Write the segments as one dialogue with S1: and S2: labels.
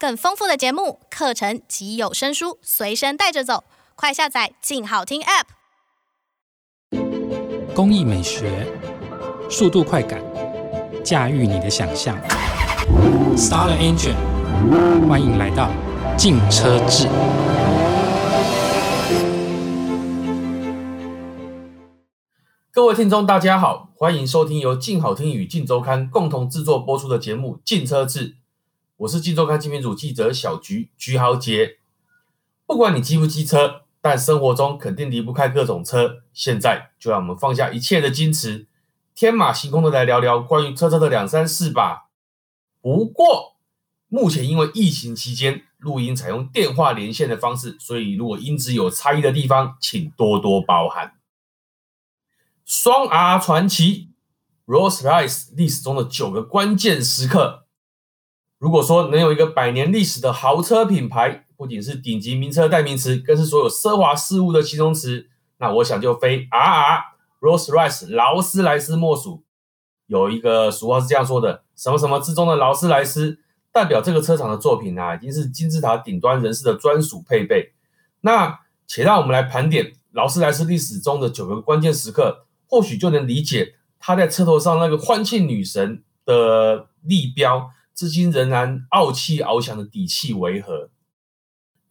S1: 更丰富的节目、课程及有声书随身带着走，快下载“静好听 ”App。
S2: 工艺美学，速度快感，驾驭你的想象。Start the engine，欢迎来到静车志。
S3: 各位听众，大家好，欢迎收听由静好听与静周刊共同制作播出的节目《静车志》。我是金周刊精品组记者小菊菊豪杰。不管你机不机车，但生活中肯定离不开各种车。现在就让我们放下一切的矜持，天马行空的来聊聊关于车车的两三事吧。不过，目前因为疫情期间录音采用电话连线的方式，所以如果音质有差异的地方，请多多包涵。双 R 传奇，Rolls-Royce 历史中的九个关键时刻。如果说能有一个百年历史的豪车品牌，不仅是顶级名车代名词，更是所有奢华事物的形容词，那我想就非 RR Rolls-Royce 劳斯莱斯莫属。有一个俗话是这样说的：什么什么之中的劳斯莱斯，代表这个车厂的作品啊，已经是金字塔顶端人士的专属配备。那且让我们来盘点劳斯莱斯历史中的九个关键时刻，或许就能理解他在车头上那个欢庆女神的立标，至今仍然傲气翱翔的底气为何。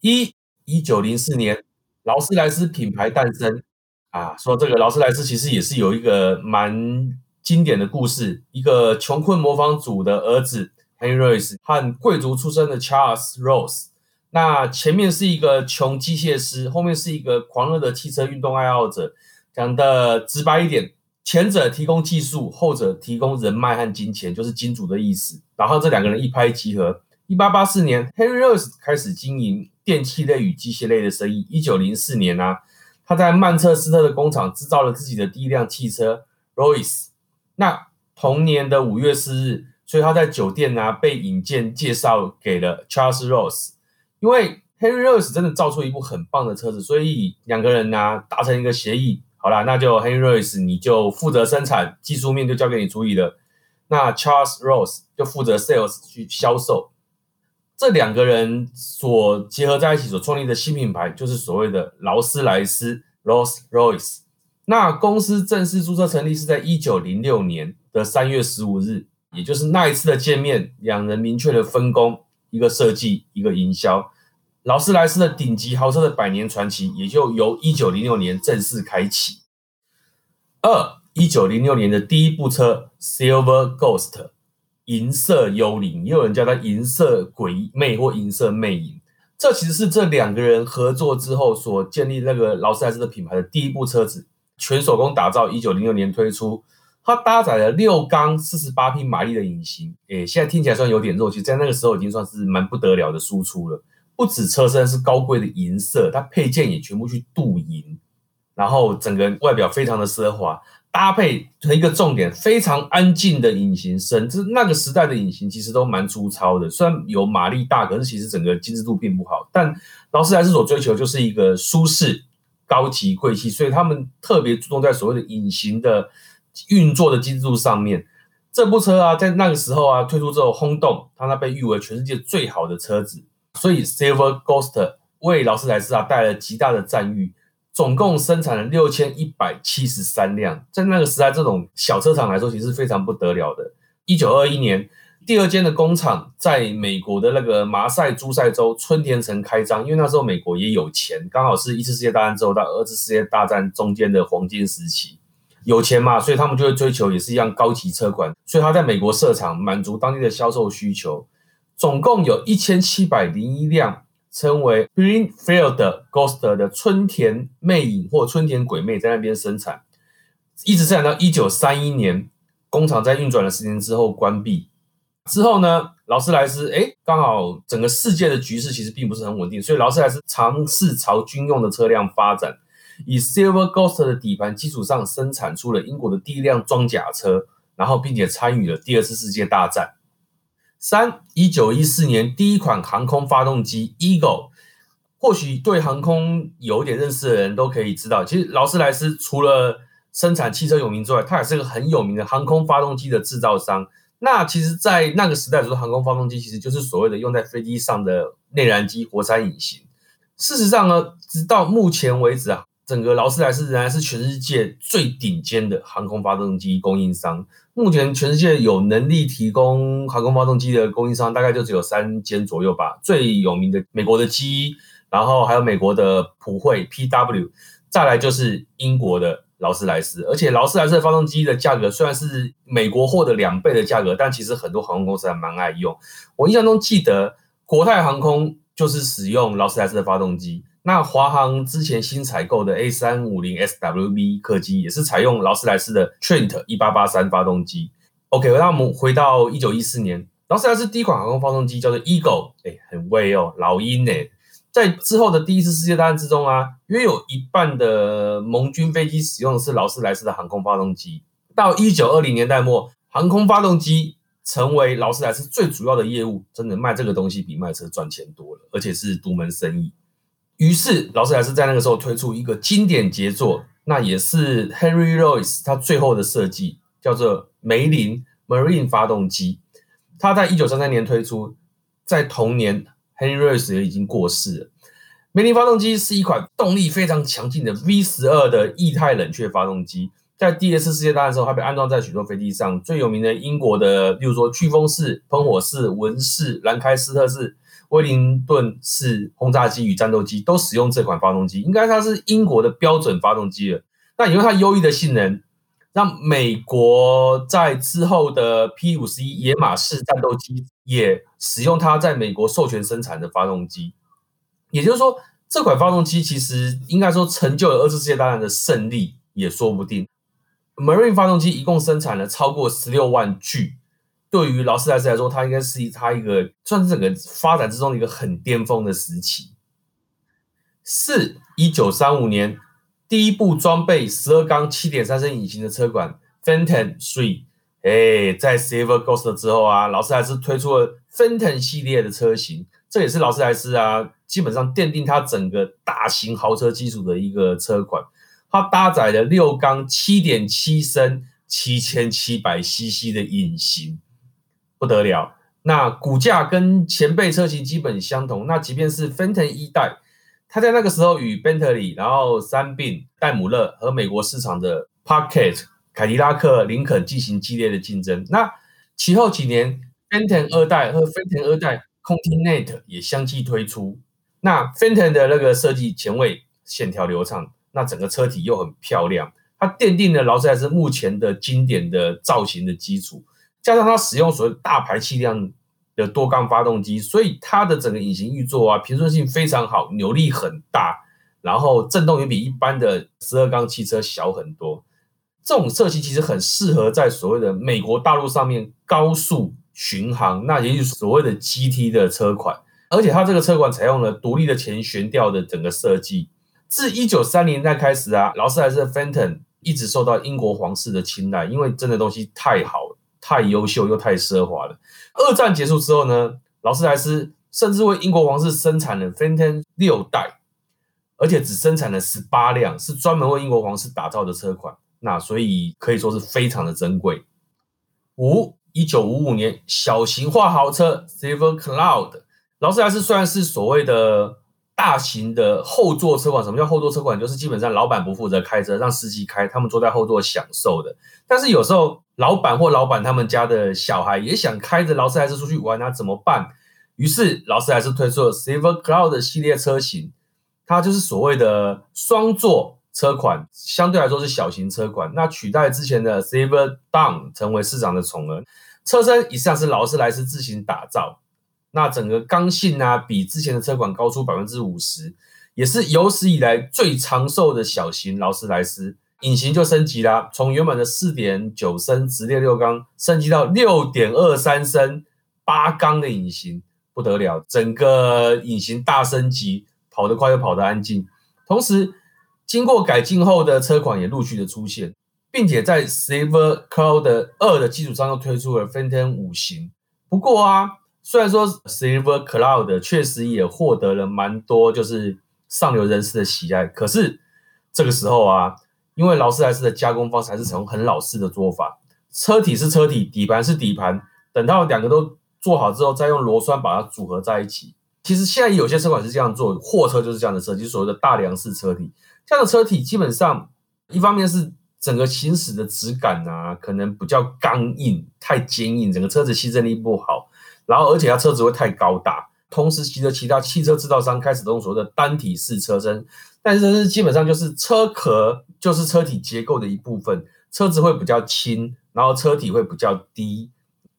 S3: 一一九零四年，劳斯莱斯品牌诞生啊。说这个劳斯莱斯其实也是有一个蛮经典的故事。一个穷困磨坊主的儿子 Henry Rolls 和贵族出身的 Charles Rolls。那前面是一个穷机械师，后面是一个狂热的汽车运动爱好者。讲的直白一点，前者提供技术，后者提供人脉和金钱，就是金主的意思。然后这两个人一拍即合。一八八四年，Henry Rolls 开始经营电器类与机械类的生意。一九零四年呢、他在曼彻斯特的工厂制造了自己的第一辆汽车 Rolls。那同年的五月四日，所以他在酒店呢、被引荐介绍给了 Charles Rolls，因为 Henry Rolls 真的造出一部很棒的车子，所以两个人呢、达成一个协议。好啦，那就 Henry Rolls 你就负责生产，技术面就交给你处理了。那 Charles Rolls 就负责 sales 去销售。这两个人所结合在一起所创立的新品牌，就是所谓的劳斯莱斯 （Rolls-Royce）。那公司正式注册成立是在一九零六年的三月十五日，也就是那一次的见面，两人明确的分工，一个设计，一个营销。劳斯莱斯的顶级豪车的百年传奇，也就由一九零六年正式开启。二，一九零六年的第一部车 Silver Ghost。银色幽灵，也有人叫它银色鬼魅或银色魅影。这其实是这两个人合作之后所建立那个劳斯莱斯的品牌的第一部车子，全手工打造，一九零六年推出。它搭载了六缸四十八匹马力的引擎，诶，现在听起来算有点弱，其实在那个时候已经算是蛮不得了的输出了。不止车身是高贵的银色，它配件也全部去镀银，然后整个外表非常的奢华。搭配成一个重点，非常安静的引擎声。就是那个时代的引擎其实都蛮粗糙的，虽然有马力大，可是其实整个精致度并不好。但劳斯莱斯所追求就是一个舒适、高级、贵气，所以他们特别注重在所谓的引擎的运作的精致度上面。这部车啊，在那个时候啊推出之后轰动，它那被誉为全世界最好的车子，所以 Silver Ghost 为劳斯莱斯啊带来了极大的赞誉。总共生产了六千一百七十三辆，在那个时代，这种小车厂来说，其实非常不得了的。一九二一年，第二间的工厂在美国的那个马赛诸塞州春田城开张，因为那时候美国也有钱，刚好是一次世界大战之后到二次世界大战中间的黄金时期，有钱嘛，所以他们就会追求也是一样高级车款，所以他在美国设厂，满足当地的销售需求。总共有一千七百零一辆。称为 Greenfield Ghost 的春田魅影或春田鬼魅在那边生产，一直生产到一九三一年，工厂在运转了十年之后关闭。之后呢，劳斯莱斯哎，刚好整个世界的局势其实并不是很稳定，所以劳斯莱斯尝试朝军用的车辆发展，以 Silver Ghost 的底盘基础上生产出了英国的第一辆装甲车，然后并且参与了第二次世界大战。三一九一四年第一款航空发动机 Eagle，或许对航空有点认识的人都可以知道，其实劳斯莱斯除了生产汽车有名之外，它也是个很有名的航空发动机的制造商。那其实，在那个时代，说航空发动机其实就是所谓的用在飞机上的内燃机活塞引擎。事实上呢，直到目前为止啊，整个劳斯莱斯仍然是全世界最顶尖的航空发动机供应商。目前全世界有能力提供航空发动机的供应商，大概就只有三间左右吧。最有名的美国的 GE，然后还有美国的普惠 PW，再来就是英国的。劳斯莱斯，而且劳斯莱斯的发动机的价格虽然是美国货的两倍的价格，但其实很多航空公司还蛮爱用。我印象中记得国泰航空就是使用劳斯莱斯的发动机，那华航之前新采购的 A 三五零 SWV 客机也是采用劳斯莱斯的 Trent 一八八三发动机。OK，那我们回到一九一四年，劳斯莱斯第一款航空发动机叫做 Eagle，哎，很威哦，老鹰哎。在之后的第一次世界大战之中啊，约有一半的盟军飞机使用的是劳斯莱斯的航空发动机。到一九二零年代末，航空发动机成为劳斯莱斯最主要的业务，真的卖这个东西比卖车赚钱多了，而且是独门生意。于是劳斯莱斯在那个时候推出一个经典杰作，那也是 Henry Royce 他最后的设计，叫做梅林 Marine 发动机。他在一九三三年推出，在同年。Henry Royce 也已经过世了。梅林发动机是一款动力非常强劲的 V 十二的液态冷却发动机，在第二次世界大战的时候，它被安装在许多飞机上。最有名的英国的，例如说飓风式、喷火式、文式、兰开斯特式、威灵顿式轰炸机与战斗机都使用这款发动机，应该它是英国的标准发动机了。那因为它优异的性能，让美国在之后的 P 五十一野马式战斗机也使用它在美国授权生产的发动机，也就是说，这款发动机其实应该说成就了二次世界大战的胜利也说不定。Marine 发动机一共生产了超过十六万具，对于劳斯莱斯来说，它应该是它一个算是整个发展之中的一个很巅峰的时期。四一九三五年。第一部装备十二缸七点三升引擎的车款 Phantom 3，哎，在 Silver Ghost 之后啊，劳斯莱斯推出了 Phantom 系列的车型，这也是劳斯莱斯啊，基本上奠定它整个大型豪车基础的一个车款。它搭载了六缸七点七升七千七百 CC 的引擎，不得了。那骨架跟前辈车型基本相同，那即便是 Phantom 一代。它在那个时候与 Bentley，然后三菱、戴姆勒和美国市场的 Parkett、凯迪拉克、林肯进行激烈的竞争。那其后几年，Phantom 二代和 Phantom 二代 Continent 也相继推出。那 Phantom 的那个设计前卫、线条流畅，那整个车体又很漂亮，它奠定了劳斯莱斯目前的经典的造型的基础。加上它使用所谓大排气量。的多缸发动机，所以它的整个引擎运作啊，平顺性非常好，扭力很大，然后震动也比一般的十二缸汽车小很多。这种设计其实很适合在所谓的美国大陆上面高速巡航，那也就是所谓的 GT 的车款。而且它这个车款采用了独立的前悬吊的整个设计。自一九三零年代开始啊，劳斯莱斯的 Phantom 一直受到英国皇室的青睐，因为真的东西太好。太优秀又太奢华了。二战结束之后呢，劳斯莱斯甚至为英国皇室生产了 Phantom 六代，而且只生产了十八辆，是专门为英国皇室打造的车款。那所以可以说是非常的珍贵。五一九五五年，小型化豪车 Silver Cloud，劳斯莱斯虽然是所谓的。大型的后座车款，什么叫后座车款？就是基本上老板不负责开车，让司机开，他们坐在后座享受的。但是有时候老板或老板他们家的小孩也想开着劳斯莱斯出去玩，那怎么办？于是劳斯莱斯推出了 Silver Cloud 系列车型，它就是所谓的双座车款，相对来说是小型车款，那取代之前的 Silver Dawn 成为市场的宠儿。车身以上是劳斯莱斯自行打造。那整个刚性啊，比之前的车款高出百分之五十，也是有史以来最长寿的小型劳斯莱斯。引擎就升级啦，从原本的四点九升直列六缸升级到六点二三升八缸的引擎，不得了！整个引擎大升级，跑得快又跑得安静。同时，经过改进后的车款也陆续的出现，并且在 Silver Cloud 二的基础上又推出了 Phantom 五型。不过啊。虽然说 Silver Cloud 确实也获得了蛮多就是上流人士的喜爱，可是这个时候啊，因为劳斯莱斯的加工方式还是采用很老式的做法，车体是车体，底盘是底盘，等到两个都做好之后，再用螺栓把它组合在一起。其实现在有些车款是这样做，货车就是这样的设计，所谓的大梁式车体。这样的车体基本上，一方面是整个行驶的质感啊，可能比较刚硬、太坚硬，整个车子吸震力不好。然后，而且它车子会太高大。同时，随着其他汽车制造商开始用所谓的单体式车身，但是是基本上就是车壳就是车体结构的一部分，车子会比较轻，然后车体会比较低，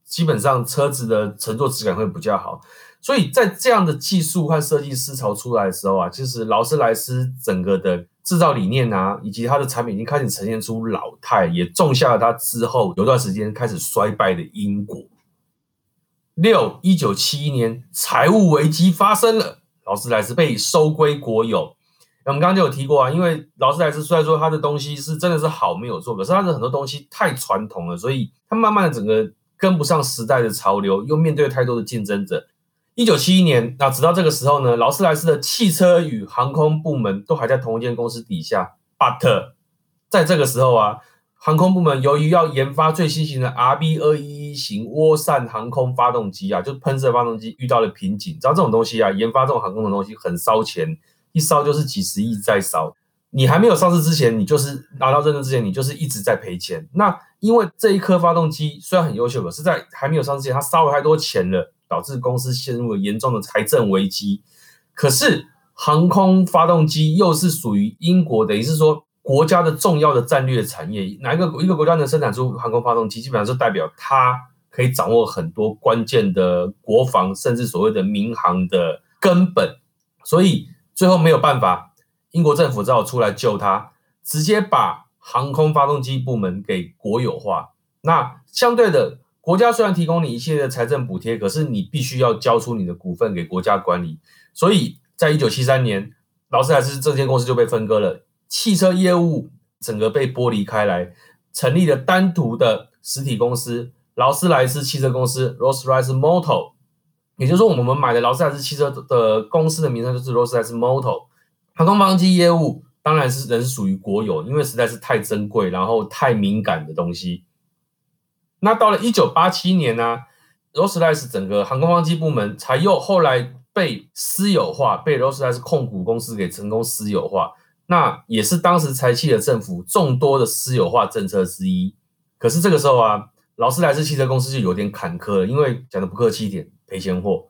S3: 基本上车子的乘坐质感会比较好。所以在这样的技术和设计思潮出来的时候啊，其实劳斯莱斯整个的制造理念啊，以及它的产品已经开始呈现出老态，也种下了它之后有段时间开始衰败的因果。六一九七一年，财务危机发生了，劳斯莱斯被收归国有。我们刚刚就有提过啊，因为劳斯莱斯虽然说它的东西是真的是好没有错，可是它的很多东西太传统了，所以它慢慢的整个跟不上时代的潮流，又面对太多的竞争者。一九七一年，那直到这个时候呢，劳斯莱斯的汽车与航空部门都还在同一间公司底下。But 在这个时候啊，航空部门由于要研发最新型的 RB 二一一型涡扇航空发动机啊，就喷射发动机遇到了瓶颈。知道这种东西啊，研发这种航空的东西很烧钱，一烧就是几十亿在烧。你还没有上市之前，你就是拿到认证之前，你就是一直在赔钱。那因为这一颗发动机虽然很优秀，可是在还没有上市之前，它烧了太多钱了。导致公司陷入了严重的财政危机。可是航空发动机又是属于英国，等于是说国家的重要的战略产业。哪一个一个国家能生产出航空发动机，基本上是代表它可以掌握很多关键的国防，甚至所谓的民航的根本。所以最后没有办法，英国政府只好出来救它，直接把航空发动机部门给国有化。那相对的。国家虽然提供你一系列的财政补贴，可是你必须要交出你的股份给国家管理。所以在一九七三年，劳斯莱斯这间公司就被分割了，汽车业务整个被剥离开来，成立了单独的实体公司——劳斯莱斯汽车公司 （Rolls-Royce Motor）。也就是说，我们买的劳斯莱斯汽车的公司的名称就是 Rolls-Royce Motor。航空发动机业务当然是仍属于国有，因为实在是太珍贵，然后太敏感的东西。那到了一九八七年呢、啊，劳斯莱斯整个航空发动机部门才又后来被私有化，被劳斯莱斯控股公司给成功私有化。那也是当时财气的政府众多的私有化政策之一。可是这个时候啊，劳斯莱斯汽车公司就有点坎坷了，因为讲的不客气一点，赔钱货。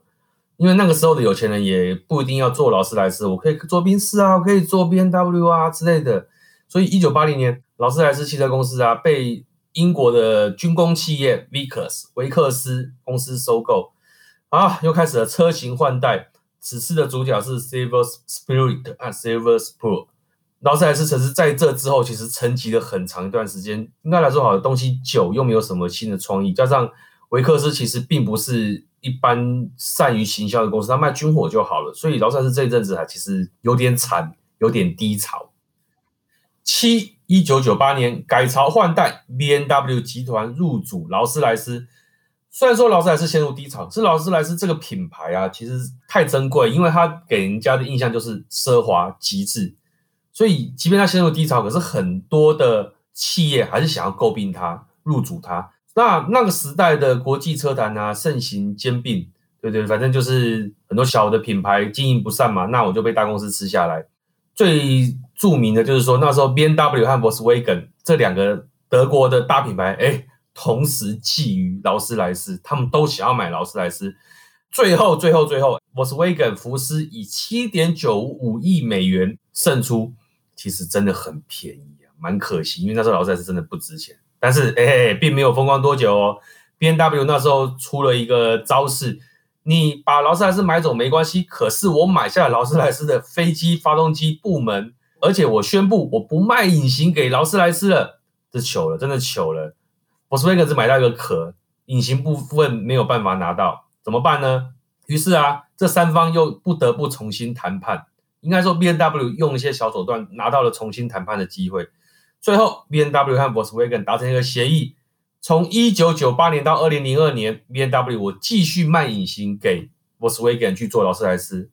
S3: 因为那个时候的有钱人也不一定要做劳斯莱斯，我可以做宾士啊，我可以做 BMW 啊之类的。所以一九八零年，劳斯莱斯汽车公司啊被。英国的军工企业 Vickers 维克斯公司收购啊，又开始了车型换代。此次的主角是 Silver Spirit 和 Silver Spur。劳斯莱斯城市在这之后其实沉寂了很长一段时间。应该来说，好的东西久又没有什么新的创意，加上维克斯其实并不是一般善于行销的公司，他卖军火就好了。所以劳斯莱斯这一阵子还其实有点惨，有点低潮。七。一九九八年改朝换代，B N W 集团入主劳斯莱斯。虽然说劳斯莱斯陷入低潮，是劳斯莱斯这个品牌啊，其实太珍贵，因为它给人家的印象就是奢华极致。所以，即便它陷入低潮，可是很多的企业还是想要诟病它，入主它。那那个时代的国际车坛啊，盛行兼并，对对，反正就是很多小的品牌经营不善嘛，那我就被大公司吃下来。最著名的就是说，那时候 BMW 和 Volkswagen 这两个德国的大品牌，哎，同时觊觎劳斯莱斯，他们都想要买劳斯莱斯。最后，最后，最后，Volkswagen 福斯以七点九五亿美元胜出，其实真的很便宜啊，蛮可惜，因为那时候劳斯莱斯真的不值钱。但是，哎，并没有风光多久哦 B N W 那时候出了一个招式。你把劳斯莱斯买走没关系，可是我买下了劳斯莱斯的飞机发动机部门，而且我宣布我不卖引擎给劳斯莱斯了，这糗了，真的糗了。我是不是只买到一个壳，引擎部分没有办法拿到，怎么办呢？于是啊，这三方又不得不重新谈判。应该说 B N W 用一些小手段拿到了重新谈判的机会，最后，B N W 和 Volkswagen 达成一个协议。从一九九八年到二零零二年，B N W 我继续卖引擎给 Volkswagen 去做劳斯莱斯，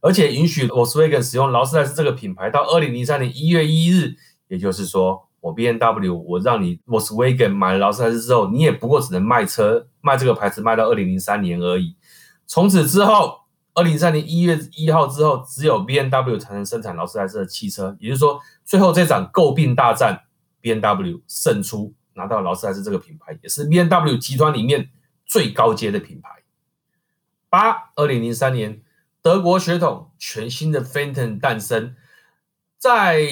S3: 而且允许 Volkswagen 使用劳斯莱斯这个品牌到二零零三年一月一日。也就是说，我 B N W 我让你 Volkswagen 买了劳斯莱斯之后，你也不过只能卖车、卖这个牌子卖到二零零三年而已。从此之后，二零零三年一月一号之后，只有 BMW 才能生产劳斯莱斯的汽车。也就是说，最后这场诟病大战，BMW 胜出，拿到劳斯莱斯这个品牌，也是 BMW 集团里面最高阶的品牌。八二零零三年，德国血统全新的 Phantom 诞生，在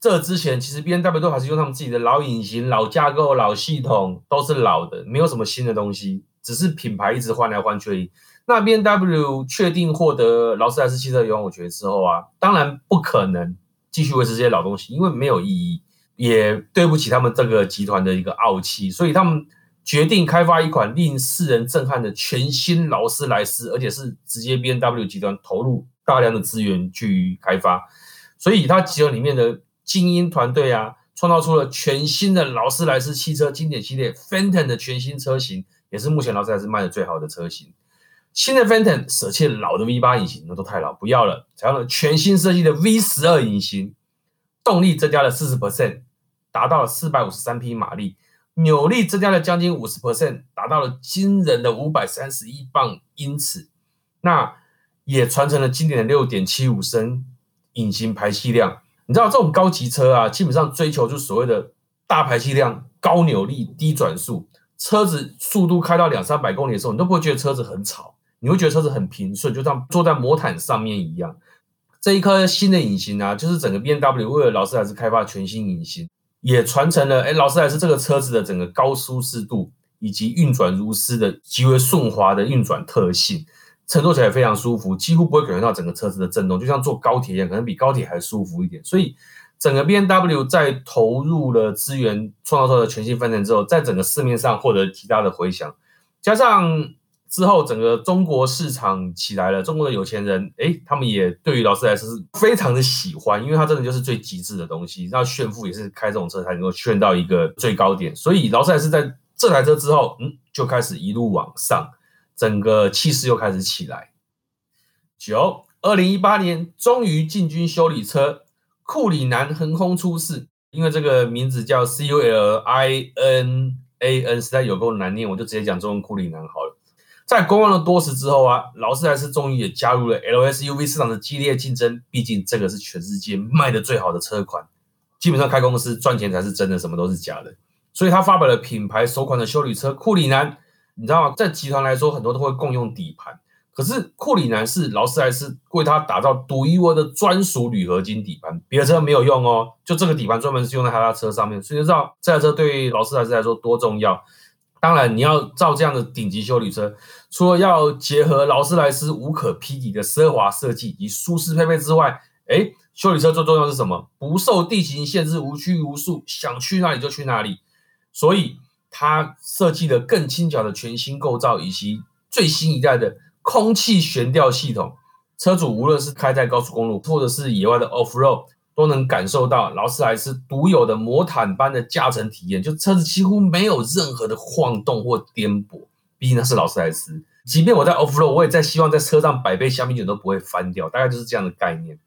S3: 这之前，其实 BMW 都还是用他们自己的老引擎、老架构、老系统，都是老的，没有什么新的东西，只是品牌一直换来换去而已。那 BMW 确定获得劳斯莱斯汽车拥有权之后啊，当然不可能继续维持这些老东西，因为没有意义，也对不起他们这个集团的一个傲气，所以他们决定开发一款令世人震撼的全新劳斯莱斯，而且是直接 BMW 集团投入大量的资源去开发，所以它集团里面的精英团队啊，创造出了全新的劳斯莱斯汽车经典系列 Fenton 的全新车型，也是目前劳斯莱斯卖的最好的车型。新的 Phantom 舍弃老的 V8 引擎，那都太老，不要了，采用了全新设计的 V12 引擎，动力增加了四十 percent，达到了四百五十三匹马力，扭力增加了将近五十 percent，达到了惊人的五百三十一磅英尺。那也传承了经典的六点七五升引擎排气量，你知道这种高级车啊，基本上追求就所谓的大排气量、高扭力、低转速，车子速度开到两三百公里的时候，你都不会觉得车子很吵，你会觉得车子很平顺，就像坐在魔毯上面一样。这一颗新的引擎啊，就是整个 BMW 为了劳斯莱斯开发全新引擎，也传承了哎劳斯莱斯这个车子的整个高舒适度以及运转如丝的极为顺滑的运转特性。乘坐起来非常舒服，几乎不会感觉到整个车子的震动，就像坐高铁一样，可能比高铁还舒服一点。所以，整个 BMW 在投入了资源创造出的全新分层之后，在整个市面上获得极大的回响。加上之后整个中国市场起来了，中国的有钱人，诶，他们也对于劳斯莱斯是非常的喜欢，因为它真的就是最极致的东西。那炫富也是开这种车才能够炫到一个最高点。所以，劳斯莱斯在这台车之后，嗯，就开始一路往上。整个气势又开始起来。九，二零一八年终于进军修理车，库里南横空出世。因为这个名字叫 C U L I N A N，实在有够难念，我就直接讲中文库里南好了。在观望了多时之后啊，劳斯莱斯终于也加入了 L S U V 市场的激烈竞争。毕竟这个是全世界卖的最好的车款，基本上开公司赚钱才是真的，什么都是假的。所以他发表了品牌首款的休旅车库里南。你知道？在集团来说，很多都会共用底盘，可是库里南是劳斯莱斯为它打造独一无二的专属铝合金底盘，别的车没有用哦，就这个底盘专门是用在他的车上面，所以你知道这台车对于劳斯莱斯来说多重要。当然，你要造这样的顶级休旅车，除了要结合劳斯莱斯无可匹敌的奢华设计以及舒适配备之外，诶，休旅车最重要是什么？不受地形限制，无拘无束，想去哪里就去哪里，所以。它设计了更轻巧的全新构造，以及最新一代的空气悬吊系统。车主无论是开在高速公路，或者是野外的 off road，都能感受到劳斯莱斯独有的魔毯般的驾乘体验。就车子几乎没有任何的晃动或颠簸，毕竟那是劳斯莱斯。即便我在 off road，我也在希望在车上百杯香槟酒都不会翻掉，大概就是这样的概念。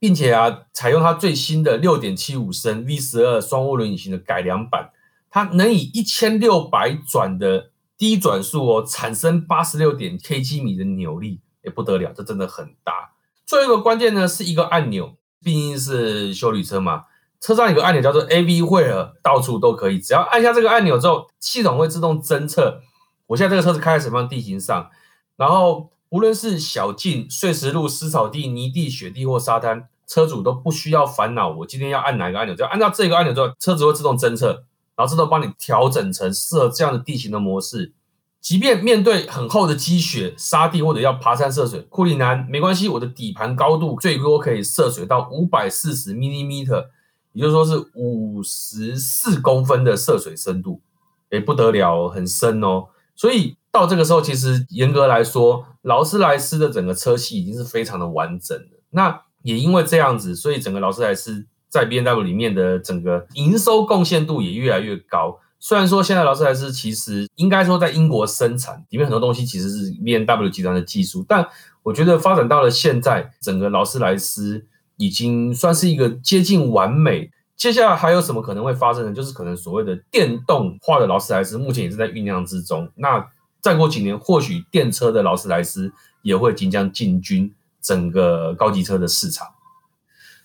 S3: 并且啊，采用它最新的六点七五升 V 十二双涡轮引擎的改良版。它能以一千六百转的低转速哦，产生八十六点 kg 米的扭力，也不得了，这真的很大。最后一个关键呢，是一个按钮，毕竟是修理车嘛，车上有个按钮叫做 AV 会合，到处都可以，只要按下这个按钮之后，系统会自动侦测我现在这个车子开在什么样的地形上，然后无论是小径、碎石路、湿草地、泥地、雪地或沙滩，车主都不需要烦恼我今天要按哪个按钮，只要按照这个按钮之后，车子会自动侦测。然后自动帮你调整成适合这样的地形的模式，即便面对很厚的积雪、沙地或者要爬山涉水，库里南没关系，我的底盘高度最多可以涉水到五百四十 m m 也就是说是五十四公分的涉水深度，诶，不得了，很深哦。所以到这个时候，其实严格来说，劳斯莱斯的整个车系已经是非常的完整了。那也因为这样子，所以整个劳斯莱斯。在 BMW 里面的整个营收贡献度也越来越高。虽然说现在劳斯莱斯其实应该说在英国生产，里面很多东西其实是 BMW 集团的技术，但我觉得发展到了现在，整个劳斯莱斯已经算是一个接近完美。接下来还有什么可能会发生呢？就是可能所谓的电动化的劳斯莱斯，目前也是在酝酿之中。那再过几年，或许电车的劳斯莱斯也会即将进军整个高级车的市场。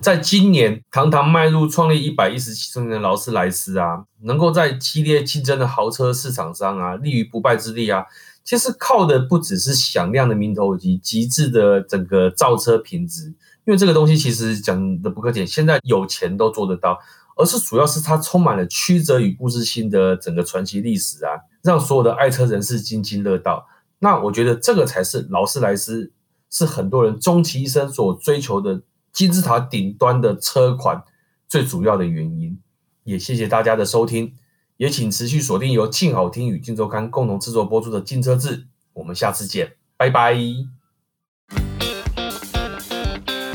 S3: 在今年，堂堂迈入创立一百一十七周年的劳斯莱斯啊，能够在激烈竞争的豪车市场上啊，立于不败之地啊，其实靠的不只是响亮的名头以及极致的整个造车品质，因为这个东西其实讲的不客气，现在有钱都做得到，而是主要是它充满了曲折与故事性的整个传奇历史啊，让所有的爱车人士津津乐道。那我觉得这个才是劳斯莱斯是很多人终其一生所追求的。金字塔顶端的车款最主要的原因，也谢谢大家的收听，也请持续锁定由静好听与静周刊共同制作播出的《静车志》，我们下次见，拜拜。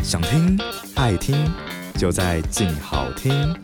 S3: 想听爱听，就在静好听。